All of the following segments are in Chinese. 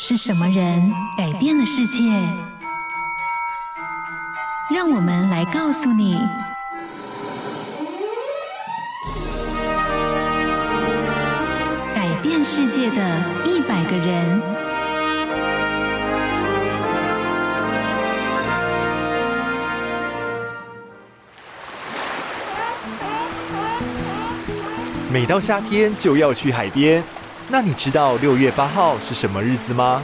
是什么人改变了世界？让我们来告诉你：改变世界的一百个人。每到夏天就要去海边。那你知道六月八号是什么日子吗？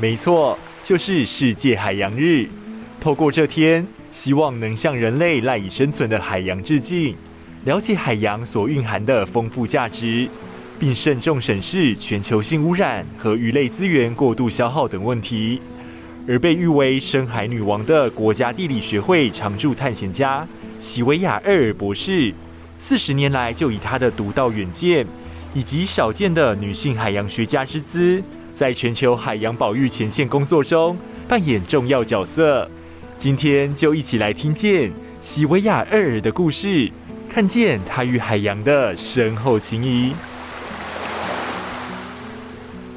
没错，就是世界海洋日。透过这天，希望能向人类赖以生存的海洋致敬，了解海洋所蕴含的丰富价值，并慎重审视全球性污染和鱼类资源过度消耗等问题。而被誉为“深海女王”的国家地理学会常驻探险家席维亚·尔博士，四十年来就以他的独到远见。以及少见的女性海洋学家之姿，在全球海洋保育前线工作中扮演重要角色。今天就一起来听见席维亚·厄尔的故事，看见她与海洋的深厚情谊。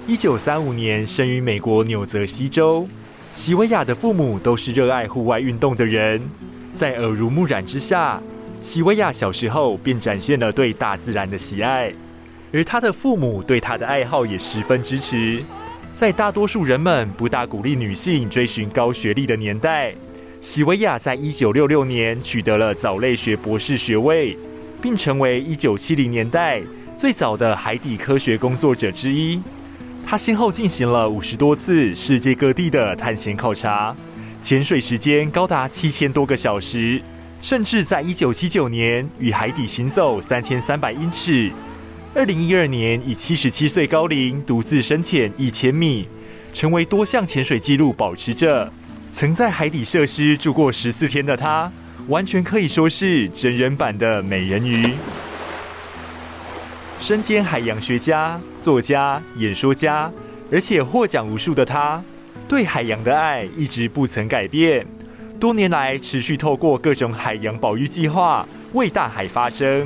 一九三五年生于美国纽泽西州，席维亚的父母都是热爱户外运动的人，在耳濡目染之下，席维亚小时候便展现了对大自然的喜爱。而他的父母对他的爱好也十分支持。在大多数人们不大鼓励女性追寻高学历的年代，席维亚在一九六六年取得了藻类学博士学位，并成为一九七零年代最早的海底科学工作者之一。他先后进行了五十多次世界各地的探险考察，潜水时间高达七千多个小时，甚至在一九七九年与海底行走三千三百英尺。二零一二年，以七十七岁高龄独自深潜一千米，成为多项潜水纪录保持者。曾在海底设施住过十四天的他，完全可以说是真人版的美人鱼。身兼海洋学家、作家、演说家，而且获奖无数的他，对海洋的爱一直不曾改变。多年来，持续透过各种海洋保育计划，为大海发声。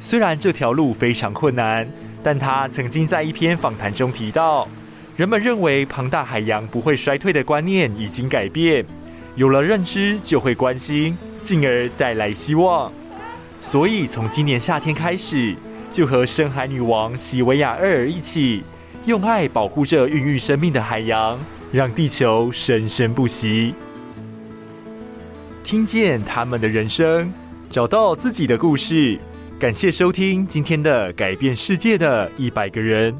虽然这条路非常困难，但他曾经在一篇访谈中提到，人们认为庞大海洋不会衰退的观念已经改变，有了认知就会关心，进而带来希望。所以从今年夏天开始，就和深海女王席维亚·厄尔一起，用爱保护着孕育生命的海洋，让地球生生不息。听见他们的人生，找到自己的故事。感谢收听今天的改变世界的一百个人。